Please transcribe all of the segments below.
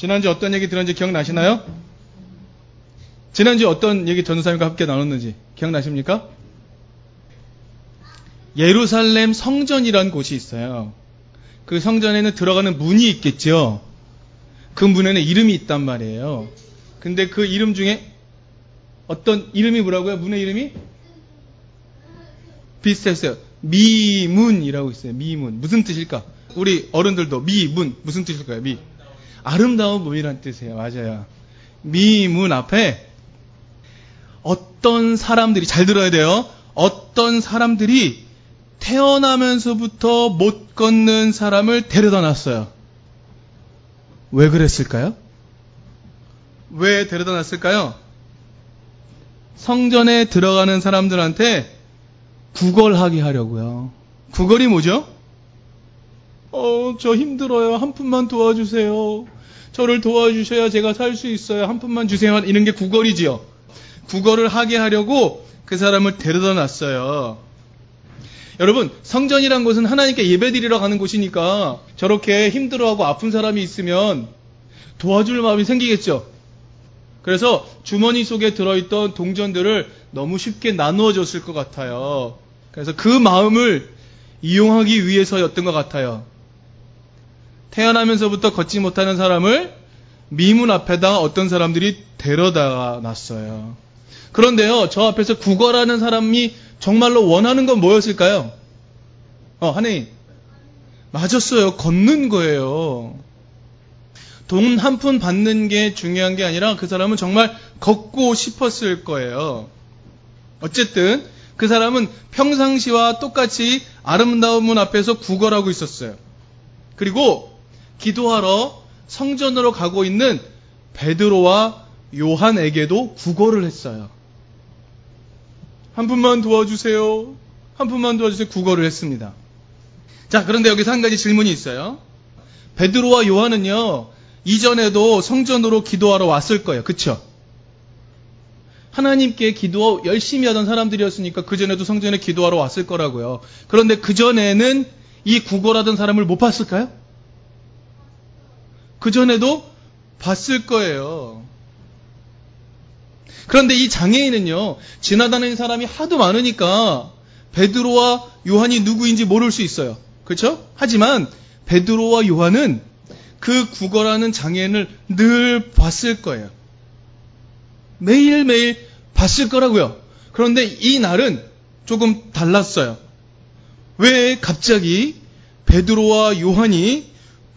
지난주 어떤 얘기 들었는지 기억나시나요? 지난주 어떤 얘기 전사님과 함께 나눴는지 기억나십니까? 예루살렘 성전이라는 곳이 있어요. 그 성전에는 들어가는 문이 있겠죠. 그 문에는 이름이 있단 말이에요. 근데 그 이름 중에 어떤 이름이 뭐라고요? 문의 이름이? 비슷했어요. 미문이라고 있어요. 미문. 무슨 뜻일까? 우리 어른들도 미문. 무슨 뜻일까요? 미. 아름다운 문이란 뜻이에요. 맞아요. 미문 앞에 어떤 사람들이, 잘 들어야 돼요. 어떤 사람들이 태어나면서부터 못 걷는 사람을 데려다 놨어요. 왜 그랬을까요? 왜 데려다 놨을까요? 성전에 들어가는 사람들한테 구걸하게 하려고요. 구걸이 뭐죠? 어, 저 힘들어요. 한 푼만 도와주세요. 저를 도와주셔야 제가 살 수 있어요. 한 푼만 주세요. 이런 게 구걸이지요. 구걸을 하게 하려고 그 사람을 데려다 놨어요. 여러분, 성전이란 곳은 하나님께 예배 드리러 가는 곳이니까 저렇게 힘들어하고 아픈 사람이 있으면 도와줄 마음이 생기겠죠. 그래서 주머니 속에 들어있던 동전들을 너무 쉽게 나누어 줬을 것 같아요. 그래서 그 마음을 이용하기 위해서였던 것 같아요. 태어나면서부터 걷지 못하는 사람을 미문 앞에다가 어떤 사람들이 데려다 놨어요. 그런데요, 저 앞에서 구걸하는 사람이 정말로 원하는 건 뭐였을까요? 어, 하나님. 맞았어요. 걷는 거예요. 돈 한 푼 받는 게 중요한 게 아니라 그 사람은 정말 걷고 싶었을 거예요. 어쨌든 그 사람은 평상시와 똑같이 아름다운 문 앞에서 구걸하고 있었어요. 그리고 기도하러 성전으로 가고 있는 베드로와 요한에게도 구걸을 했어요. 한 분만 도와주세요. 한 분만 도와주세요. 구걸을 했습니다. 자, 그런데 여기서 한 가지 질문이 있어요. 베드로와 요한은요, 이전에도 성전으로 기도하러 왔을 거예요. 그쵸? 하나님께 기도 열심히 하던 사람들이었으니까 그전에도 성전에 기도하러 왔을 거라고요. 그런데 그전에는 이 구걸하던 사람을 못 봤을까요? 그 전에도 봤을 거예요. 그런데 이 장애인은요, 지나다니는 사람이 하도 많으니까 베드로와 요한이 누구인지 모를 수 있어요. 그렇죠? 하지만 베드로와 요한은 그 구걸하는 장애인을 늘 봤을 거예요. 매일매일 봤을 거라고요. 그런데 이 날은 조금 달랐어요. 왜 갑자기 베드로와 요한이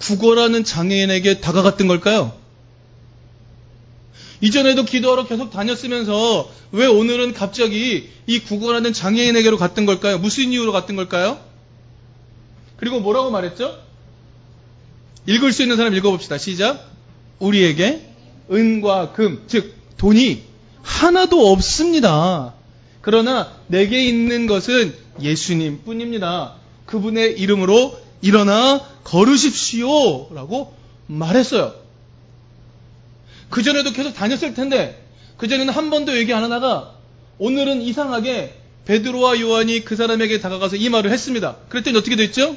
구걸하는 장애인에게 다가갔던 걸까요? 이전에도 기도하러 계속 다녔으면서 왜 오늘은 갑자기 이 구걸하는 장애인에게로 갔던 걸까요? 무슨 이유로 갔던 걸까요? 그리고 뭐라고 말했죠? 읽을 수 있는 사람 읽어봅시다. 시작. 우리에게 은과 금, 즉 돈이 하나도 없습니다. 그러나 내게 있는 것은 예수님 뿐입니다. 그분의 이름으로 일어나 걸으십시오. 라고 말했어요. 그전에도 계속 다녔을 텐데, 그전에는 한 번도 얘기 안 하다가, 오늘은 이상하게 베드로와 요한이 그 사람에게 다가가서 이 말을 했습니다. 그랬더니 어떻게 됐죠?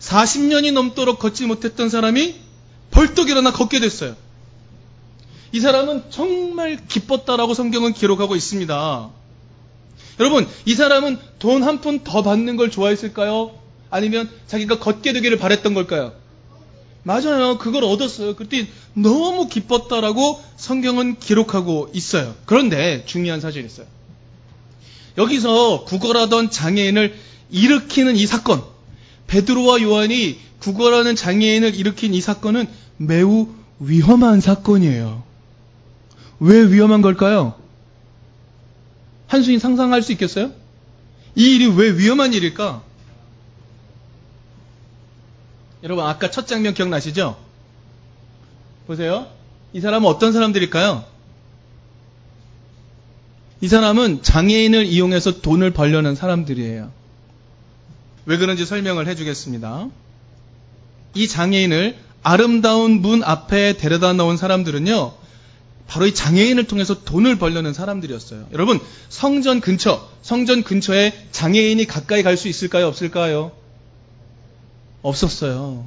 40년이 넘도록 걷지 못했던 사람이 벌떡 일어나 걷게 됐어요. 이 사람은 정말 기뻤다라고 성경은 기록하고 있습니다. 여러분, 이 사람은 돈 한 푼 더 받는 걸 좋아했을까요? 아니면 자기가 걷게 되기를 바랬던 걸까요? 맞아요. 그걸 얻었어요. 그때 너무 기뻤다라고 성경은 기록하고 있어요. 그런데 중요한 사실이 있어요. 여기서 구걸하던 장애인을 일으키는 이 사건, 베드로와 요한이 구걸하는 장애인을 일으킨 이 사건은 매우 위험한 사건이에요. 왜 위험한 걸까요? 한순이 상상할 수 있겠어요? 이 일이 왜 위험한 일일까? 여러분, 아까 첫 장면 기억나시죠? 보세요. 이 사람은 어떤 사람들일까요? 이 사람은 장애인을 이용해서 돈을 벌려는 사람들이에요. 왜 그런지 설명을 해주겠습니다. 이 장애인을 아름다운 문 앞에 데려다 놓은 사람들은요, 바로 이 장애인을 통해서 돈을 벌려는 사람들이었어요. 여러분, 성전 근처, 성전 근처에 장애인이 가까이 갈 수 있을까요? 없을까요? 없었어요.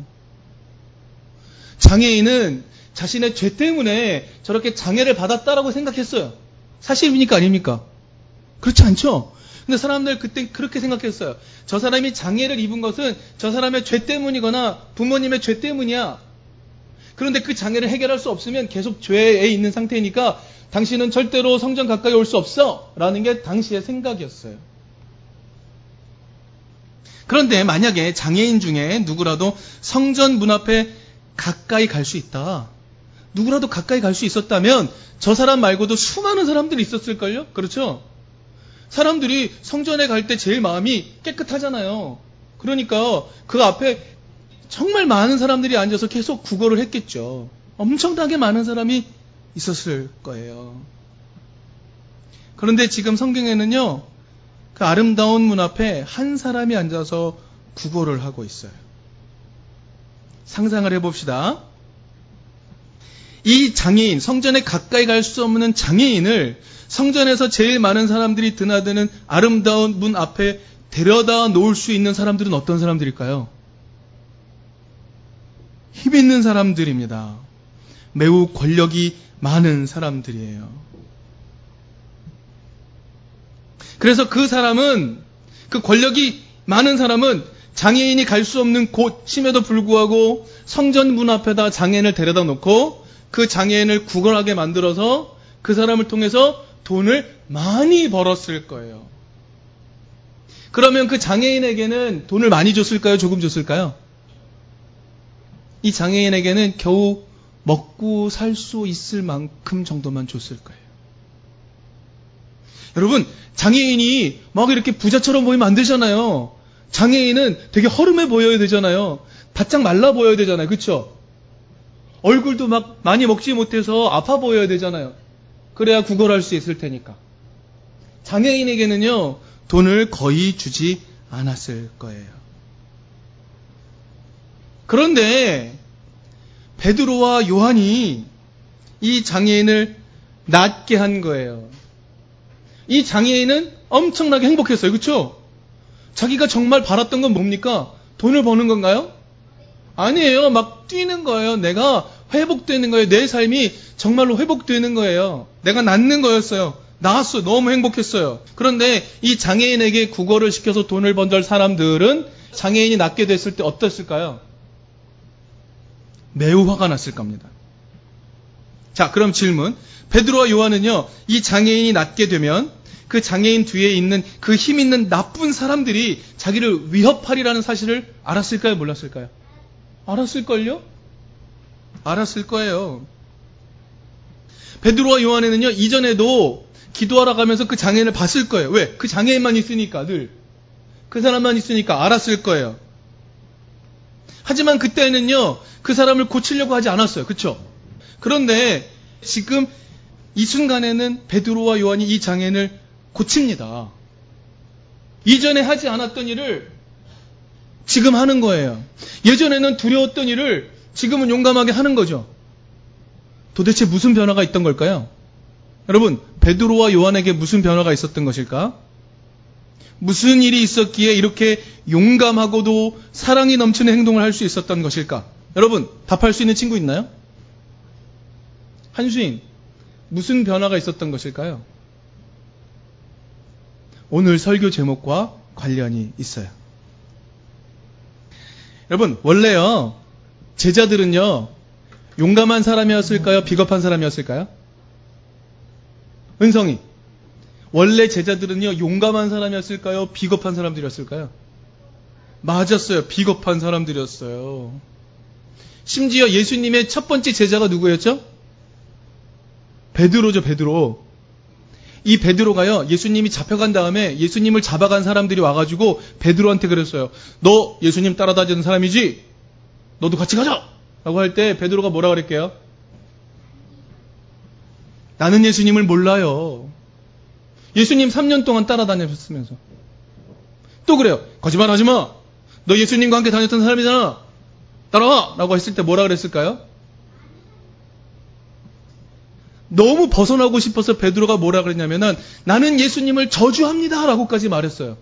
장애인은 자신의 죄 때문에 저렇게 장애를 받았다라고 생각했어요. 사실입니까? 아닙니까? 그렇지 않죠? 근데 사람들 그때 그렇게 생각했어요. 저 사람이 장애를 입은 것은 저 사람의 죄 때문이거나 부모님의 죄 때문이야. 그런데 그 장애를 해결할 수 없으면 계속 죄에 있는 상태니까 당신은 절대로 성전 가까이 올 수 없어. 라는 게 당시의 생각이었어요. 그런데 만약에 장애인 중에 누구라도 성전 문 앞에 가까이 갈 수 있다. 누구라도 가까이 갈 수 있었다면 저 사람 말고도 수많은 사람들이 있었을걸요? 그렇죠? 사람들이 성전에 갈 때 제일 마음이 깨끗하잖아요. 그러니까 그 앞에 정말 많은 사람들이 앉아서 계속 구걸을 했겠죠. 엄청나게 많은 사람이 있었을 거예요. 그런데 지금 성경에는요, 그 아름다운 문 앞에 한 사람이 앉아서 구걸을 하고 있어요. 상상을 해봅시다. 이 장애인, 성전에 가까이 갈 수 없는 장애인을 성전에서 제일 많은 사람들이 드나드는 아름다운 문 앞에 데려다 놓을 수 있는 사람들은 어떤 사람들일까요? 힘 있는 사람들입니다. 매우 권력이 많은 사람들이에요. 그래서 그 사람은, 그 권력이 많은 사람은 장애인이 갈 수 없는 곳임에도 불구하고 성전 문 앞에다 장애인을 데려다 놓고 그 장애인을 구걸하게 만들어서 그 사람을 통해서 돈을 많이 벌었을 거예요. 그러면 그 장애인에게는 돈을 많이 줬을까요? 조금 줬을까요? 이 장애인에게는 겨우 먹고 살 수 있을 만큼 정도만 줬을 거예요. 여러분, 장애인이 막 이렇게 부자처럼 보이면 안 되잖아요. 장애인은 되게 허름해 보여야 되잖아요. 바짝 말라 보여야 되잖아요. 그쵸? 얼굴도 막 많이 먹지 못해서 아파 보여야 되잖아요. 그래야 구걸할 수 있을 테니까. 장애인에게는요, 돈을 거의 주지 않았을 거예요. 그런데 베드로와 요한이 이 장애인을 낫게 한 거예요. 이 장애인은 엄청나게 행복했어요. 그렇죠? 자기가 정말 바랐던 건 뭡니까? 돈을 버는 건가요? 아니에요. 막 뛰는 거예요. 내가 회복되는 거예요. 내 삶이 정말로 회복되는 거예요. 내가 낫는 거였어요. 나았어요. 너무 행복했어요. 그런데 이 장애인에게 국어를 시켜서 돈을 번들 사람들은 장애인이 낫게 됐을 때 어땠을까요? 매우 화가 났을 겁니다. 자, 그럼 질문. 베드로와 요한은요, 이 장애인이 낫게 되면 그 장애인 뒤에 있는 그 힘 있는 나쁜 사람들이 자기를 위협하리라는 사실을 알았을까요? 몰랐을까요? 알았을걸요? 알았을 거예요. 베드로와 요한에는요, 이전에도 기도하러 가면서 그 장애인을 봤을 거예요. 왜? 그 장애인만 있으니까 늘. 그 사람만 있으니까 알았을 거예요. 하지만 그때는요, 그 사람을 고치려고 하지 않았어요. 그쵸? 그런데 지금 이 순간에는 베드로와 요한이 이 장애인을 고칩니다. 이전에 하지 않았던 일을 지금 하는 거예요. 예전에는 두려웠던 일을 지금은 용감하게 하는 거죠. 도대체 무슨 변화가 있던 걸까요? 여러분, 베드로와 요한에게 무슨 변화가 있었던 것일까? 무슨 일이 있었기에 이렇게 용감하고도 사랑이 넘치는 행동을 할 수 있었던 것일까? 여러분, 답할 수 있는 친구 있나요? 한수인, 무슨 변화가 있었던 것일까요? 오늘 설교 제목과 관련이 있어요. 여러분, 원래요, 제자들은요, 용감한 사람이었을까요? 비겁한 사람이었을까요? 은성이. 원래 제자들은요, 용감한 사람이었을까요? 비겁한 사람들이었을까요? 맞았어요. 비겁한 사람들이었어요. 심지어 예수님의 첫 번째 제자가 누구였죠? 베드로죠, 베드로. 이 베드로가요, 예수님이 잡혀간 다음에 예수님을 잡아간 사람들이 와가지고 베드로한테 그랬어요. 너 예수님 따라다니는 사람이지? 너도 같이 가자! 라고 할 때 베드로가 뭐라 그랬게요? 나는 예수님을 몰라요. 예수님 3년 동안 따라다녔으면서. 또 그래요. 거짓말 하지 마! 너 예수님과 함께 다녔던 사람이잖아! 따라와! 라고 했을 때 뭐라 그랬을까요? 너무 벗어나고 싶어서 베드로가 뭐라 그랬냐면은 나는 예수님을 저주합니다! 라고까지 말했어요.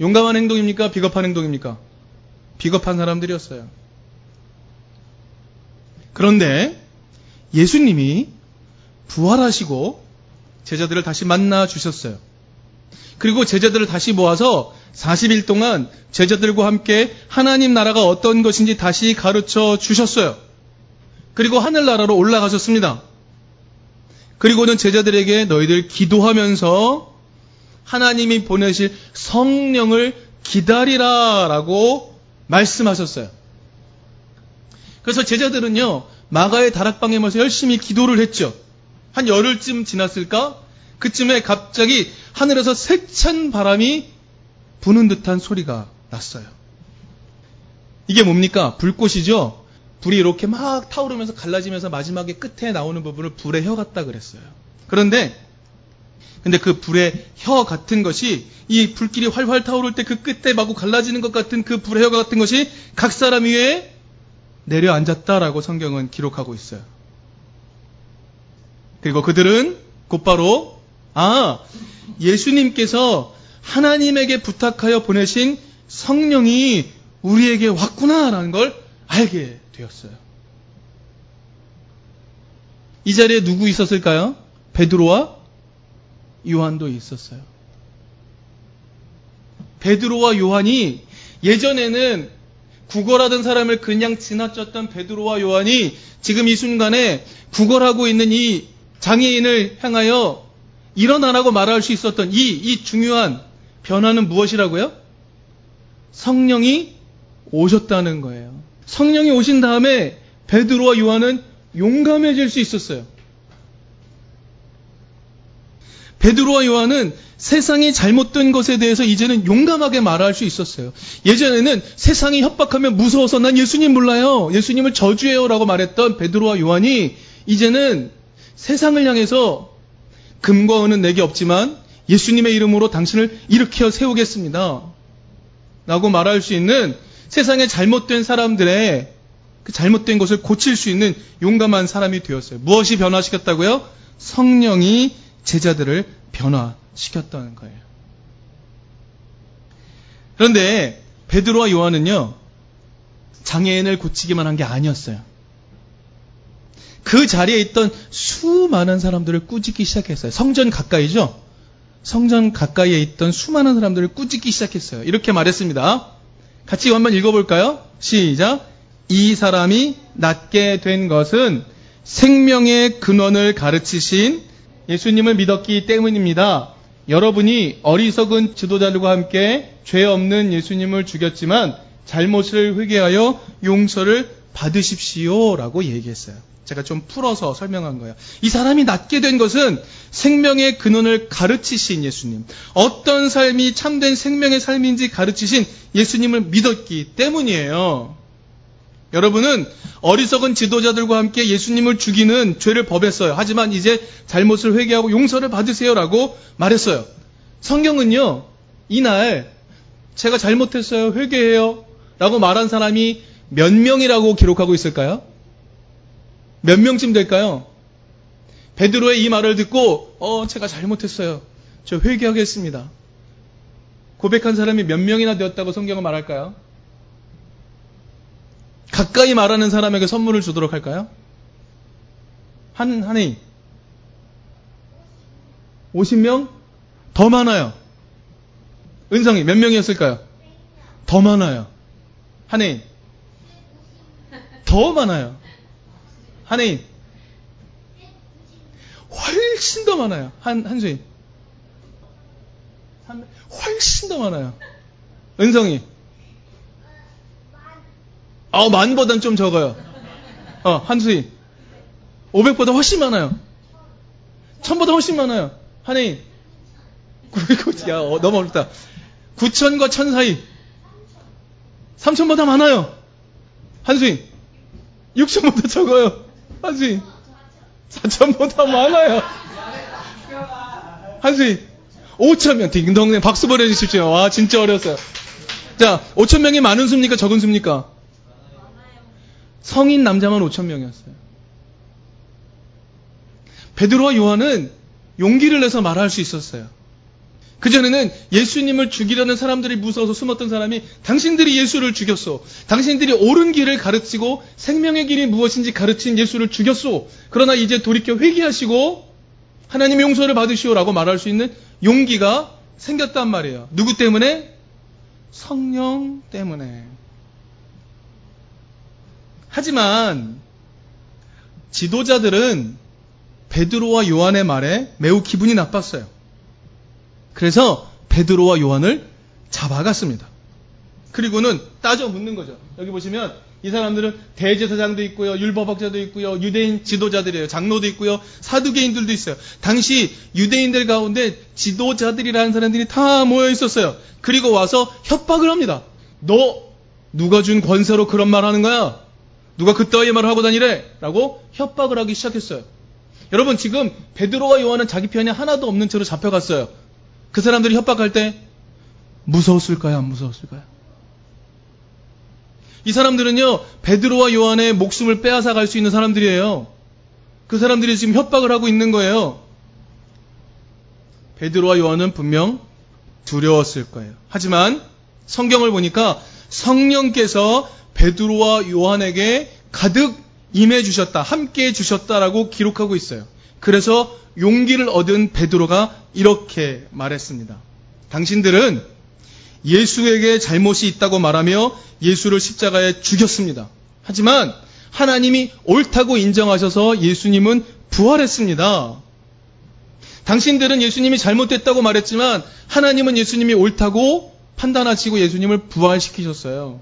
용감한 행동입니까? 비겁한 행동입니까? 비겁한 사람들이었어요. 그런데 예수님이 부활하시고 제자들을 다시 만나 주셨어요. 그리고 제자들을 다시 모아서 40일 동안 제자들과 함께 하나님 나라가 어떤 것인지 다시 가르쳐 주셨어요. 그리고 하늘나라로 올라가셨습니다. 그리고는 제자들에게 너희들 기도하면서 하나님이 보내실 성령을 기다리라 라고 말씀하셨어요. 그래서 제자들은요, 마가의 다락방에 모여서 열심히 기도를 했죠. 한 열흘쯤 지났을까? 그쯤에 갑자기 하늘에서 세찬 바람이 부는 듯한 소리가 났어요. 이게 뭡니까? 불꽃이죠? 불이 이렇게 막 타오르면서 갈라지면서 마지막에 끝에 나오는 부분을 불의 혀 같다 그랬어요. 그런데 근데 그 불의 혀 같은 것이 이 불길이 활활 타오를 때 그 끝에 마구 갈라지는 것 같은 그 불의 혀 같은 것이 각 사람 위에 내려앉았다라고 성경은 기록하고 있어요. 그리고 그들은 곧바로 아 예수님께서 하나님에게 부탁하여 보내신 성령이 우리에게 왔구나라는 걸 알게 되었어요. 이 자리에 누구 있었을까요? 베드로와 요한도 있었어요. 베드로와 요한이 예전에는 구걸하던 사람을 그냥 지나쳤던 베드로와 요한이 지금 이 순간에 구걸하고 있는 이 장애인을 향하여 일어나라고 말할 수 있었던 이, 이 중요한 변화는 무엇이라고요? 성령이 오셨다는 거예요. 성령이 오신 다음에 베드로와 요한은 용감해질 수 있었어요. 베드로와 요한은 세상이 잘못된 것에 대해서 이제는 용감하게 말할 수 있었어요. 예전에는 세상이 협박하면 무서워서 난 예수님 몰라요. 예수님을 저주해요라고 말했던 베드로와 요한이 이제는 세상을 향해서 금과 은은 내게 없지만 예수님의 이름으로 당신을 일으켜 세우겠습니다. 라고 말할 수 있는 세상에 잘못된 사람들의 그 잘못된 것을 고칠 수 있는 용감한 사람이 되었어요. 무엇이 변화시켰다고요? 성령이 제자들을 변화시켰다는 거예요. 그런데 베드로와 요한은요, 장애인을 고치기만 한 게 아니었어요. 그 자리에 있던 수많은 사람들을 꾸짖기 시작했어요. 성전 가까이죠? 성전 가까이에 있던 수많은 사람들을 꾸짖기 시작했어요. 이렇게 말했습니다. 같이 한번 읽어볼까요? 시작. 이 사람이 낫게 된 것은 생명의 근원을 가르치신 예수님을 믿었기 때문입니다. 여러분이 어리석은 지도자들과 함께 죄 없는 예수님을 죽였지만 잘못을 회개하여 용서를 받으십시오. 라고 얘기했어요. 제가 좀 풀어서 설명한 거예요. 이 사람이 낫게 된 것은 생명의 근원을 가르치신 예수님. 어떤 삶이 참된 생명의 삶인지 가르치신 예수님을 믿었기 때문이에요. 여러분은 어리석은 지도자들과 함께 예수님을 죽이는 죄를 법했어요. 하지만 이제 잘못을 회개하고 용서를 받으세요라고 말했어요. 성경은요, 이날 제가 잘못했어요. 회개해요. 라고 말한 사람이 몇 명이라고 기록하고 있을까요? 몇 명쯤 될까요? 베드로의 이 말을 듣고 어 제가 잘못했어요. 저 회개하겠습니다. 고백한 사람이 몇 명이나 되었다고 성경은 말할까요? 가까이 말하는 사람에게 선물을 주도록 할까요? 한, 한 해 50명? 더 많아요. 은성이 몇 명이었을까요? 더 많아요. 한해더 많아요. 한해인. 훨씬 더 많아요. 한, 한수인. 훨씬 더 많아요. 은성이. 아, 만보단 좀 적어요. 어, 한수인. 500보다 훨씬 많아요. 1000보다 훨씬 많아요. 한해인. 야, 어, 너무 어렵다. 9천과 1000 사이. 3000보다 많아요. 한수인. 6000보다 적어요. 한수인. 4천보다 많아요. 한수인. 5천명. 딩동댕 박수 보내주십시오. 와, 진짜 어려웠어요. 자, 5천명이 많은 수입니까? 적은 수입니까? 성인 남자만 5천명이었어요. 베드로와 요한은 용기를 내서 말할 수 있었어요. 그전에는 예수님을 죽이려는 사람들이 무서워서 숨었던 사람이 당신들이 예수를 죽였소. 당신들이 옳은 길을 가르치고 생명의 길이 무엇인지 가르친 예수를 죽였소. 그러나 이제 돌이켜 회개하시고 하나님의 용서를 받으시오라고 말할 수 있는 용기가 생겼단 말이에요. 누구 때문에? 성령 때문에. 하지만 지도자들은 베드로와 요한의 말에 매우 기분이 나빴어요. 그래서 베드로와 요한을 잡아갔습니다. 그리고는 따져 묻는 거죠. 여기 보시면 이 사람들은 대제사장도 있고요, 율법학자도 있고요, 유대인 지도자들이에요. 장로도 있고요, 사두개인들도 있어요. 당시 유대인들 가운데 지도자들이라는 사람들이 다 모여 있었어요. 그리고 와서 협박을 합니다. 너 누가 준 권세로 그런 말 하는 거야? 누가 그따위 말을 하고 다니래? 라고 협박을 하기 시작했어요. 여러분 지금 베드로와 요한은 자기 편이 하나도 없는 채로 잡혀갔어요. 그 사람들이 협박할 때 무서웠을까요? 안 무서웠을까요? 이 사람들은요, 베드로와 요한의 목숨을 빼앗아 갈 수 있는 사람들이에요. 그 사람들이 지금 협박을 하고 있는 거예요. 베드로와 요한은 분명 두려웠을 거예요. 하지만 성경을 보니까 성령께서 베드로와 요한에게 가득 임해 주셨다, 함께 해 주셨다라고 기록하고 있어요. 그래서 용기를 얻은 베드로가 이렇게 말했습니다. 당신들은 예수에게 잘못이 있다고 말하며 예수를 십자가에 죽였습니다. 하지만 하나님이 옳다고 인정하셔서 예수님은 부활했습니다. 당신들은 예수님이 잘못됐다고 말했지만 하나님은 예수님이 옳다고 판단하시고 예수님을 부활시키셨어요.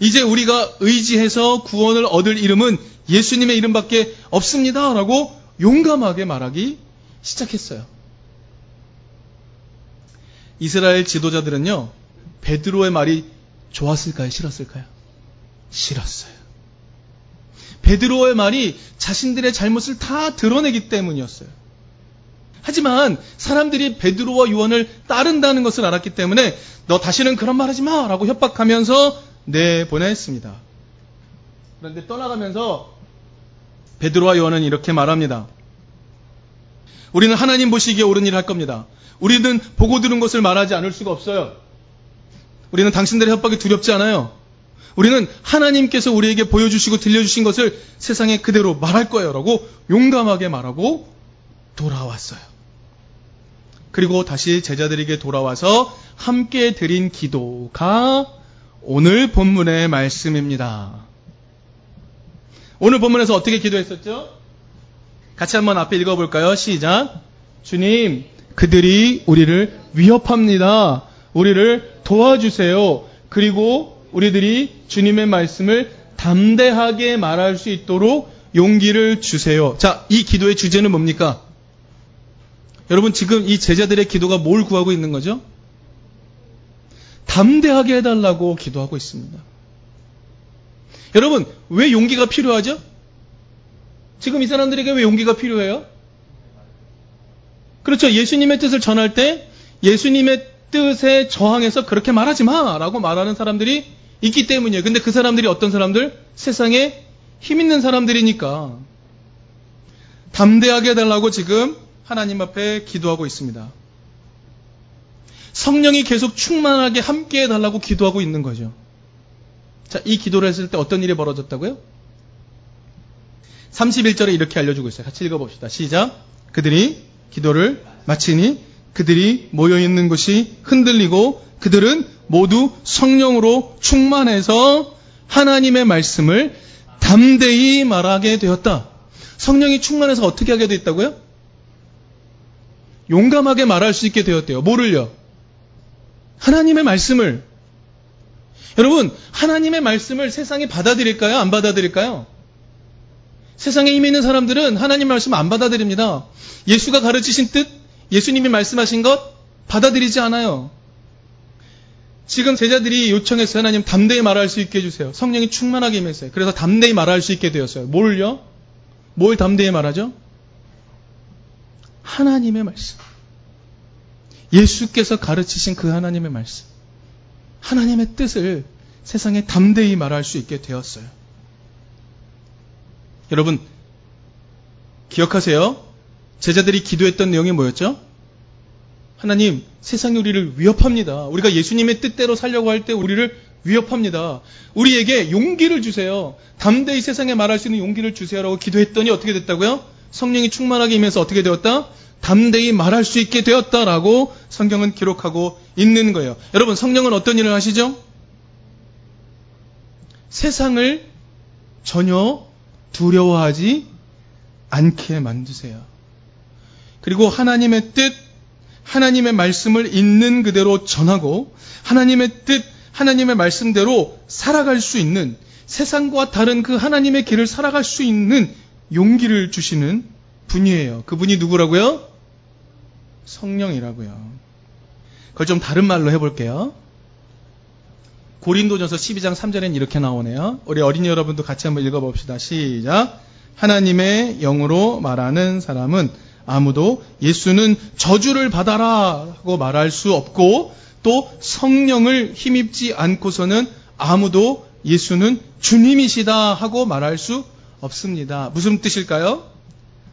이제 우리가 의지해서 구원을 얻을 이름은 예수님의 이름밖에 없습니다. 라고 용감하게 말하기 시작했어요. 이스라엘 지도자들은요, 베드로의 말이 좋았을까요? 싫었을까요? 싫었어요. 베드로의 말이 자신들의 잘못을 다 드러내기 때문이었어요. 하지만 사람들이 베드로와 요한을 따른다는 것을 알았기 때문에 너 다시는 그런 말 하지 마! 라고 협박하면서 내보냈습니다. 그런데 떠나가면서 베드로와 요한은 이렇게 말합니다. 우리는 하나님 보시기에 옳은 일을 할 겁니다. 우리는 보고 들은 것을 말하지 않을 수가 없어요. 우리는 당신들의 협박이 두렵지 않아요. 우리는 하나님께서 우리에게 보여주시고 들려주신 것을 세상에 그대로 말할 거예요. 라고 용감하게 말하고 돌아왔어요. 그리고 다시 제자들에게 돌아와서 함께 드린 기도가 오늘 본문의 말씀입니다. 오늘 본문에서 어떻게 기도했었죠? 같이 한번 앞에 읽어볼까요? 시작. 주님, 그들이 우리를 위협합니다. 우리를 도와주세요. 그리고 우리들이 주님의 말씀을 담대하게 말할 수 있도록 용기를 주세요. 자, 이 기도의 주제는 뭡니까? 여러분, 지금 이 제자들의 기도가 뭘 구하고 있는 거죠? 담대하게 해달라고 기도하고 있습니다. 여러분, 왜 용기가 필요하죠? 지금 이 사람들에게 왜 용기가 필요해요? 그렇죠. 예수님의 뜻을 전할 때 예수님의 뜻에 저항해서 그렇게 말하지 마! 라고 말하는 사람들이 있기 때문이에요. 근데 그 사람들이 어떤 사람들? 세상에 힘 있는 사람들이니까. 담대하게 해달라고 지금 하나님 앞에 기도하고 있습니다. 성령이 계속 충만하게 함께 해달라고 기도하고 있는 거죠. 자, 이 기도를 했을 때 어떤 일이 벌어졌다고요? 31절에 이렇게 알려주고 있어요. 같이 읽어봅시다. 시작. 그들이 기도를 마치니 그들이 모여있는 곳이 흔들리고 그들은 모두 성령으로 충만해서 하나님의 말씀을 담대히 말하게 되었다. 성령이 충만해서 어떻게 하게 되었다고요? 용감하게 말할 수 있게 되었대요. 뭐를요? 하나님의 말씀을. 여러분, 하나님의 말씀을 세상이 받아들일까요? 안 받아들일까요? 세상에 힘 있는 사람들은 하나님 말씀 안 받아들입니다. 예수가 가르치신 뜻, 예수님이 말씀하신 것 받아들이지 않아요. 지금 제자들이 요청했어요. 하나님 담대히 말할 수 있게 해주세요. 성령이 충만하게 임했어요. 그래서 담대히 말할 수 있게 되었어요. 뭘요? 뭘 담대히 말하죠? 하나님의 말씀. 예수께서 가르치신 그 하나님의 말씀. 하나님의 뜻을 세상에 담대히 말할 수 있게 되었어요. 여러분, 기억하세요? 제자들이 기도했던 내용이 뭐였죠? 하나님, 세상이 우리를 위협합니다. 우리가 예수님의 뜻대로 살려고 할 때 우리를 위협합니다. 우리에게 용기를 주세요. 담대히 세상에 말할 수 있는 용기를 주세요라고 기도했더니 어떻게 됐다고요? 성령이 충만하게 임해서 어떻게 되었다? 담대히 말할 수 있게 되었다라고 성경은 기록하고 있는 거예요. 여러분, 성령은 어떤 일을 하시죠? 세상을 전혀 두려워하지 않게 만드세요. 그리고 하나님의 뜻, 하나님의 말씀을 있는 그대로 전하고 하나님의 뜻, 하나님의 말씀대로 살아갈 수 있는 세상과 다른 그 하나님의 길을 살아갈 수 있는 용기를 주시는 분이에요. 그분이 누구라고요? 성령이라고요. 그걸 좀 다른 말로 해볼게요. 고린도전서 12장 3절엔 이렇게 나오네요. 우리 어린이 여러분도 같이 한번 읽어봅시다. 시작. 하나님의 영으로 말하는 사람은 아무도 예수는 저주를 받아라 하고 말할 수 없고 또 성령을 힘입지 않고서는 아무도 예수는 주님이시다 하고 말할 수 없습니다. 무슨 뜻일까요?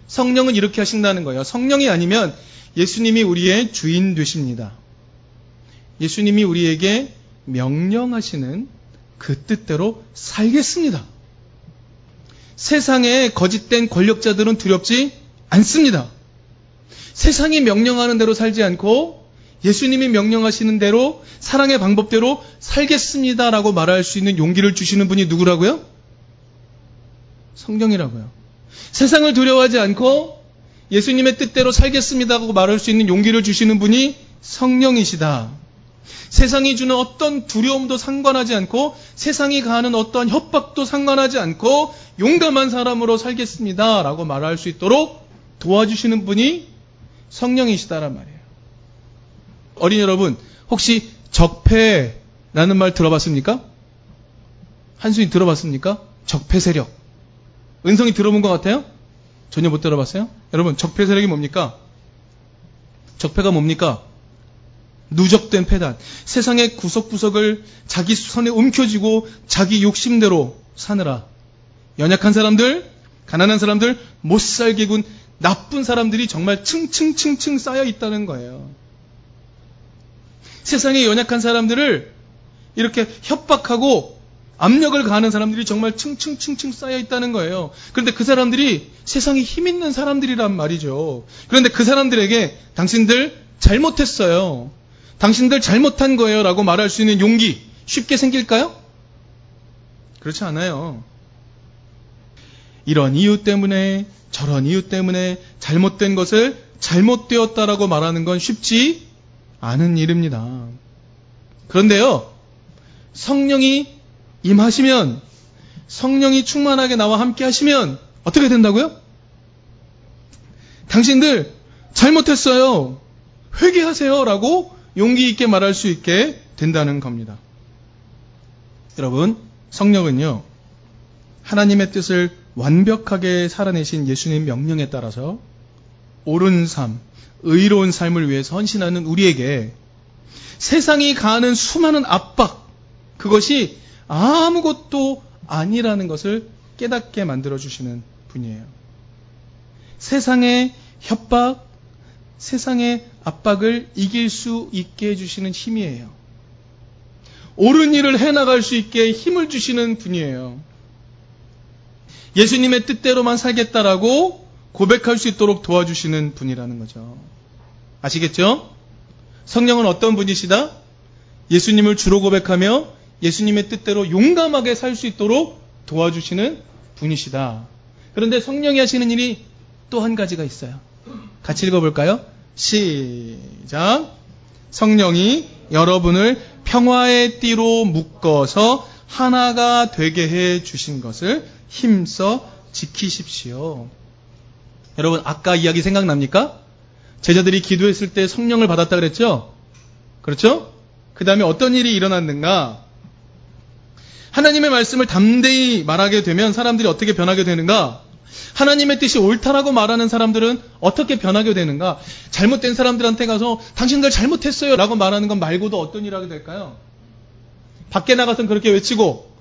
성령은 이렇게 하신다는 거예요. 성령이 아니면 예수님이 우리의 주인 되십니다. 예수님이 우리에게 명령하시는 그 뜻대로 살겠습니다. 세상의 거짓된 권력자들은 두렵지 않습니다. 세상이 명령하는 대로 살지 않고 예수님이 명령하시는 대로 사랑의 방법대로 살겠습니다라고 말할 수 있는 용기를 주시는 분이 누구라고요? 성경이라고요. 세상을 두려워하지 않고 예수님의 뜻대로 살겠습니다라고 말할 수 있는 용기를 주시는 분이 성령이시다. 세상이 주는 어떤 두려움도 상관하지 않고 세상이 가하는 어떠한 협박도 상관하지 않고 용감한 사람으로 살겠습니다 라고 말할 수 있도록 도와주시는 분이 성령이시다란 말이에요. 어린 여러분, 혹시 적폐라는 말 들어봤습니까? 한순이 들어봤습니까? 적폐 세력. 은성이 들어본 것 같아요? 전혀 못 들어봤어요? 여러분, 적폐 세력이 뭡니까? 적폐가 뭡니까? 누적된 패단. 세상의 구석구석을 자기 손에 움켜쥐고 자기 욕심대로 사느라. 연약한 사람들, 가난한 사람들, 못 살게 군 나쁜 사람들이 정말 층층층층 쌓여 있다는 거예요. 세상의 연약한 사람들을 이렇게 협박하고 압력을 가하는 사람들이 정말 층층층층 쌓여 있다는 거예요. 그런데 그 사람들이 세상에 힘 있는 사람들이란 말이죠. 그런데 그 사람들에게 당신들 잘못했어요. 당신들 잘못한 거예요. 라고 말할 수 있는 용기 쉽게 생길까요? 그렇지 않아요. 이런 이유 때문에 저런 이유 때문에 잘못된 것을 잘못되었다라고 말하는 건 쉽지 않은 일입니다. 그런데요, 성령이 임하시면, 성령이 충만하게 나와 함께 하시면 어떻게 된다고요? 당신들 잘못했어요. 회개하세요. 라고 용기 있게 말할 수 있게 된다는 겁니다. 여러분, 성령은요, 하나님의 뜻을 완벽하게 살아내신 예수님 명령에 따라서 옳은 삶, 의로운 삶을 위해서 헌신하는 우리에게 세상이 가하는 수많은 압박, 그것이 아무것도 아니라는 것을 깨닫게 만들어주시는 분이에요. 세상의 협박, 세상의 압박을 이길 수 있게 해주시는 힘이에요. 옳은 일을 해나갈 수 있게 힘을 주시는 분이에요. 예수님의 뜻대로만 살겠다라고 고백할 수 있도록 도와주시는 분이라는 거죠. 아시겠죠? 성령은 어떤 분이시다? 예수님을 주로 고백하며 예수님의 뜻대로 용감하게 살 수 있도록 도와주시는 분이시다. 그런데 성령이 하시는 일이 또 한 가지가 있어요. 같이 읽어볼까요? 시작. 성령이 여러분을 평화의 띠로 묶어서 하나가 되게 해 주신 것을 힘써 지키십시오. 여러분, 아까 이야기 생각납니까? 제자들이 기도했을 때 성령을 받았다 그랬죠? 그렇죠? 그 다음에 어떤 일이 일어났는가? 하나님의 말씀을 담대히 말하게 되면 사람들이 어떻게 변하게 되는가? 하나님의 뜻이 옳다라고 말하는 사람들은 어떻게 변하게 되는가? 잘못된 사람들한테 가서 당신들 잘못했어요 라고 말하는 건 말고도 어떤 일 하게 될까요? 밖에 나가서는 그렇게 외치고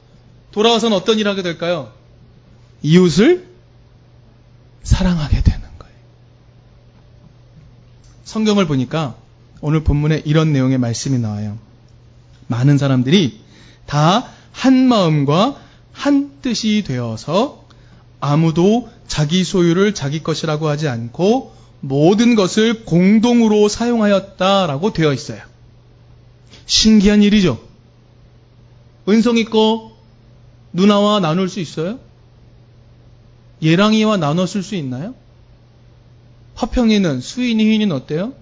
돌아와서는 어떤 일 하게 될까요? 이웃을 사랑하게 되는 거예요. 성경을 보니까 오늘 본문에 이런 내용의 말씀이 나와요. 많은 사람들이 다 한 마음과 한 뜻이 되어서 아무도 자기 소유를 자기 것이라고 하지 않고 모든 것을 공동으로 사용하였다라고 되어 있어요. 신기한 일이죠. 은성이 거 누나와 나눌 수 있어요? 예랑이와 나눴을 수 있나요? 화평이는 수인이 희는 어때요?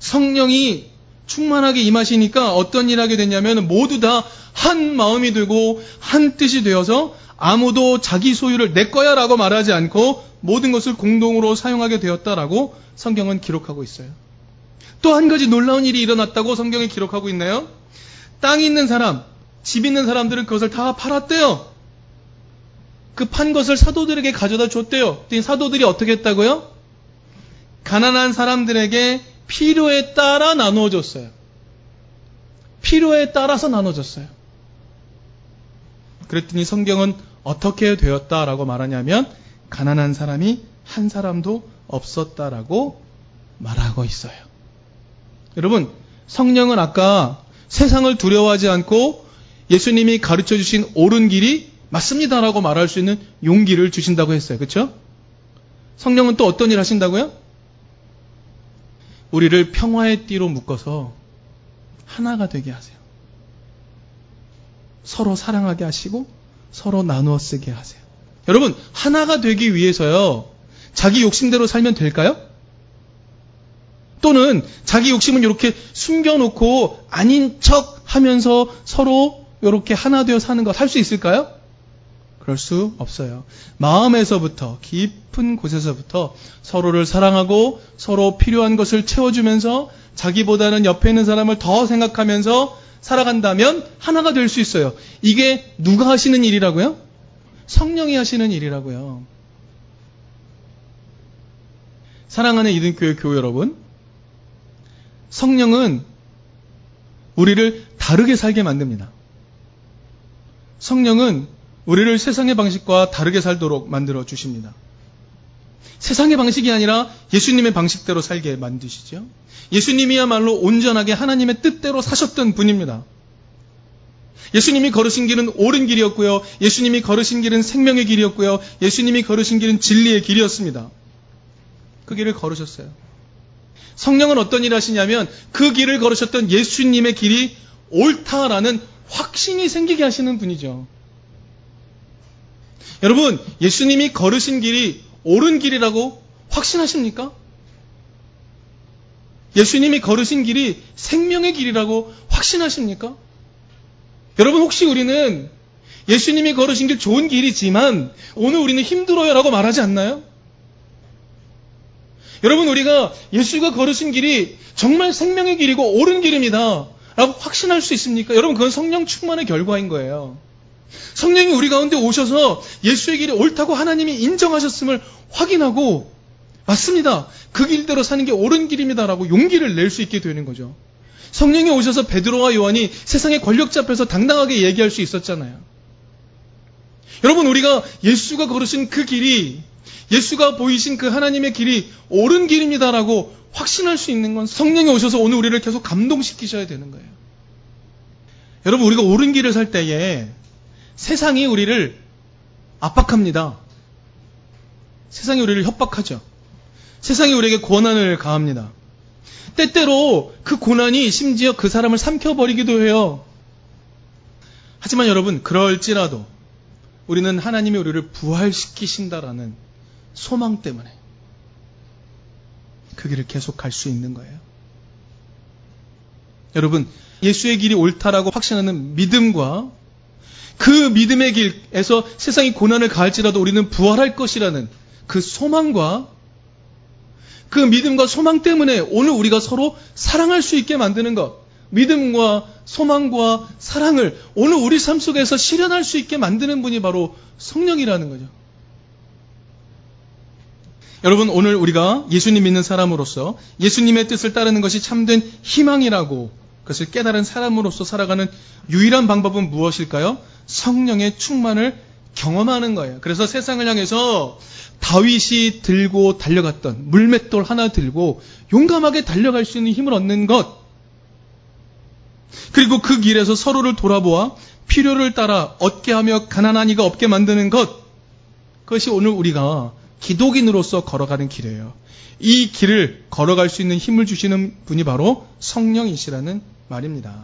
성령이 충만하게 임하시니까 어떤 일 하게 됐냐면 모두 다 한 마음이 되고 한 뜻이 되어서 아무도 자기 소유를 내 거야 라고 말하지 않고 모든 것을 공동으로 사용하게 되었다라고 성경은 기록하고 있어요. 또 한 가지 놀라운 일이 일어났다고 성경에 기록하고 있나요? 땅 있는 사람, 집 있는 사람들은 그것을 다 팔았대요. 그 판 것을 사도들에게 가져다 줬대요. 사도들이 어떻게 했다고요? 가난한 사람들에게 필요에 따라 나누어 줬어요. 필요에 따라서 나눠줬어요. 그랬더니 성경은 어떻게 되었다라고 말하냐면 가난한 사람이 한 사람도 없었다라고 말하고 있어요. 여러분, 성령은 아까 세상을 두려워하지 않고 예수님이 가르쳐 주신 옳은 길이 맞습니다라고 말할 수 있는 용기를 주신다고 했어요. 그렇죠? 성령은 또 어떤 일 하신다고요? 우리를 평화의 띠로 묶어서 하나가 되게 하세요. 서로 사랑하게 하시고 서로 나누어 쓰게 하세요. 여러분, 하나가 되기 위해서요. 자기 욕심대로 살면 될까요? 또는 자기 욕심은 이렇게 숨겨놓고 아닌 척 하면서 서로 이렇게 하나 되어 사는 것할수 있을까요? 그럴 수 없어요. 마음에서부터 깊은 곳에서부터 서로를 사랑하고 서로 필요한 것을 채워주면서 자기보다는 옆에 있는 사람을 더 생각하면서 살아간다면 하나가 될 수 있어요. 이게 누가 하시는 일이라고요? 성령이 하시는 일이라고요. 사랑하는 이등교회 교회 여러분, 성령은 우리를 다르게 살게 만듭니다. 성령은 우리를 세상의 방식과 다르게 살도록 만들어 주십니다. 세상의 방식이 아니라 예수님의 방식대로 살게 만드시죠. 예수님이야말로 온전하게 하나님의 뜻대로 사셨던 분입니다. 예수님이 걸으신 길은 옳은 길이었고요. 예수님이 걸으신 길은 생명의 길이었고요. 예수님이 걸으신 길은 진리의 길이었습니다. 그 길을 걸으셨어요. 성령은 어떤 일을 하시냐면 그 길을 걸으셨던 예수님의 길이 옳다라는 확신이 생기게 하시는 분이죠. 여러분, 예수님이 걸으신 길이 옳은 길이라고 확신하십니까? 예수님이 걸으신 길이 생명의 길이라고 확신하십니까? 여러분, 혹시 우리는 예수님이 걸으신 길 좋은 길이지만 오늘 우리는 힘들어요 라고 말하지 않나요? 여러분, 우리가 예수가 걸으신 길이 정말 생명의 길이고 옳은 길입니다. 라고 확신할 수 있습니까? 여러분, 그건 성령 충만의 결과인 거예요. 성령이 우리 가운데 오셔서 예수의 길이 옳다고 하나님이 인정하셨음을 확인하고 맞습니다. 그 길대로 사는 게 옳은 길입니다라고 용기를 낼 수 있게 되는 거죠. 성령이 오셔서 베드로와 요한이 세상의 권력자 앞에서 당당하게 얘기할 수 있었잖아요. 여러분 우리가 예수가 걸으신 그 길이 예수가 보이신 그 하나님의 길이 옳은 길입니다라고 확신할 수 있는 건 성령이 오셔서 오늘 우리를 계속 감동시키셔야 되는 거예요. 여러분 우리가 옳은 길을 살 때에 세상이 우리를 압박합니다. 세상이 우리를 협박하죠. 세상이 우리에게 고난을 가합니다. 때때로 그 고난이 심지어 그 사람을 삼켜버리기도 해요. 하지만 여러분, 그럴지라도 우리는 하나님이 우리를 부활시키신다라는 소망 때문에 그 길을 계속 갈 수 있는 거예요. 여러분, 예수의 길이 옳다라고 확신하는 믿음과 그 믿음의 길에서 세상이 고난을 가할지라도 우리는 부활할 것이라는 그 소망과 그 믿음과 소망 때문에 오늘 우리가 서로 사랑할 수 있게 만드는 것. 믿음과 소망과 사랑을 오늘 우리 삶 속에서 실현할 수 있게 만드는 분이 바로 성령이라는 거죠. 여러분, 오늘 우리가 예수님 믿는 사람으로서 예수님의 뜻을 따르는 것이 참된 희망이라고 그것을 깨달은 사람으로서 살아가는 유일한 방법은 무엇일까요? 성령의 충만을 경험하는 거예요. 그래서 세상을 향해서 다윗이 들고 달려갔던 물맷돌 하나 들고 용감하게 달려갈 수 있는 힘을 얻는 것. 그리고 그 길에서 서로를 돌아보아 필요를 따라 얻게 하며 가난한 이가 없게 만드는 것. 그것이 오늘 우리가 기독인으로서 걸어가는 길이에요. 이 길을 걸어갈 수 있는 힘을 주시는 분이 바로 성령이시라는 말입니다.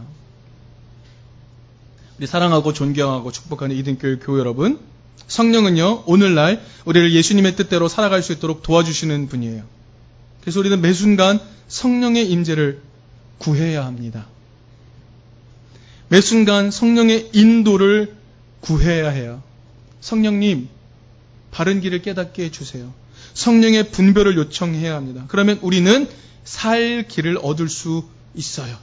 우리 사랑하고 존경하고 축복하는 이등교회 교회 여러분, 성령은요, 오늘날 우리를 예수님의 뜻대로 살아갈 수 있도록 도와주시는 분이에요. 그래서 우리는 매 순간 성령의 임재를 구해야 합니다. 매 순간 성령의 인도를 구해야 해요. 성령님, 바른 길을 깨닫게 해주세요. 성령의 분별을 요청해야 합니다. 그러면 우리는 살 길을 얻을 수 있어요.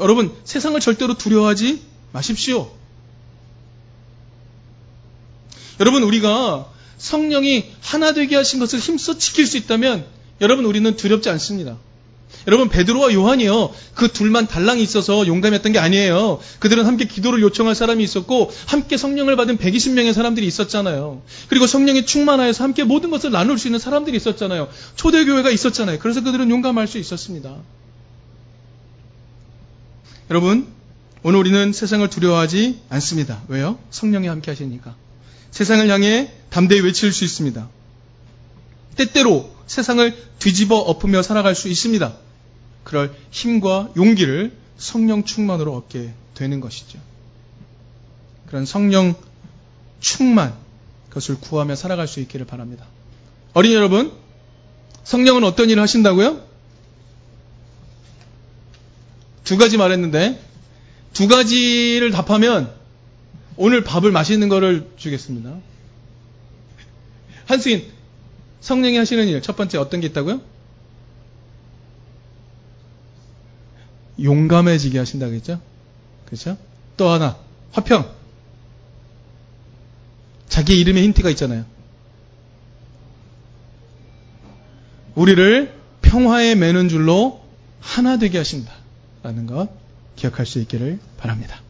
여러분, 세상을 절대로 두려워하지 마십시오. 여러분, 우리가 성령이 하나 되게 하신 것을 힘써 지킬 수 있다면 여러분, 우리는 두렵지 않습니다. 여러분 베드로와 요한이요 그 둘만 달랑이 있어서 용감했던 게 아니에요. 그들은 함께 기도를 요청할 사람이 있었고 함께 성령을 받은 120명의 사람들이 있었잖아요. 그리고 성령이 충만하여서 함께 모든 것을 나눌 수 있는 사람들이 있었잖아요. 초대교회가 있었잖아요. 그래서 그들은 용감할 수 있었습니다. 여러분 오늘 우리는 세상을 두려워하지 않습니다. 왜요? 성령이 함께 하시니까. 세상을 향해 담대히 외칠 수 있습니다. 때때로 세상을 뒤집어 엎으며 살아갈 수 있습니다. 그럴 힘과 용기를 성령 충만으로 얻게 되는 것이죠. 그런 성령 충만, 그것을 구하며 살아갈 수 있기를 바랍니다. 어린이 여러분, 성령은 어떤 일을 하신다고요? 두 가지 말했는데, 두 가지를 답하면 오늘 밥을 맛있는 거를 주겠습니다. 한수인, 성령이 하시는 일, 첫 번째 어떤 게 있다고요? 용감해지게 하신다겠죠? 그렇죠? 또 하나, 화평. 자기 이름에 힌트가 있잖아요. 우리를 평화에 매는 줄로 하나 되게 하신다. 라는 것 기억할 수 있기를 바랍니다.